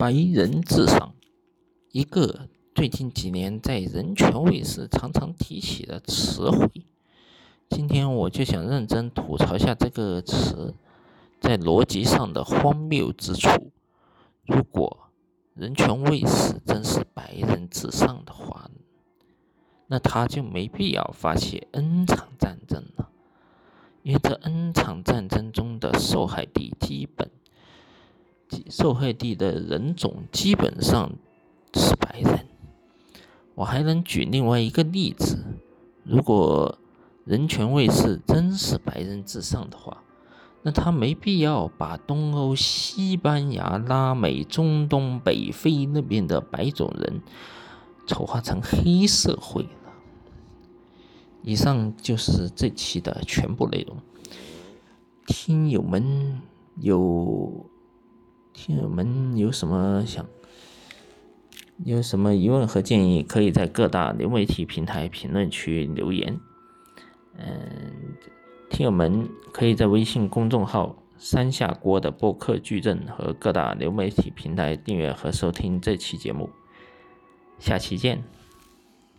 白人至上，一个最近几年在人权卫士常常提起的词汇。今天我就想认真吐槽下这个词在逻辑上的荒谬之处。如果人权卫士真是白人至上的话，那他就没必要发起 N 场战争了，因为这 N 场战争中的受害地基本。受害地的人种基本上是白人。我还能举另外一个例子：如果人权卫士真是白人至上的话，那他没必要把东欧、西班牙、拉美、中东、北非那边的白种人丑化成黑社会了。以上就是这期的全部内容。听友们有。听友们有什么想有什么疑问和建议，可以在各大流媒体平台评论区留言。嗯，听友们可以在微信公众号“三下锅”的播客矩阵和各大流媒体平台订阅和收听这期节目。下期见。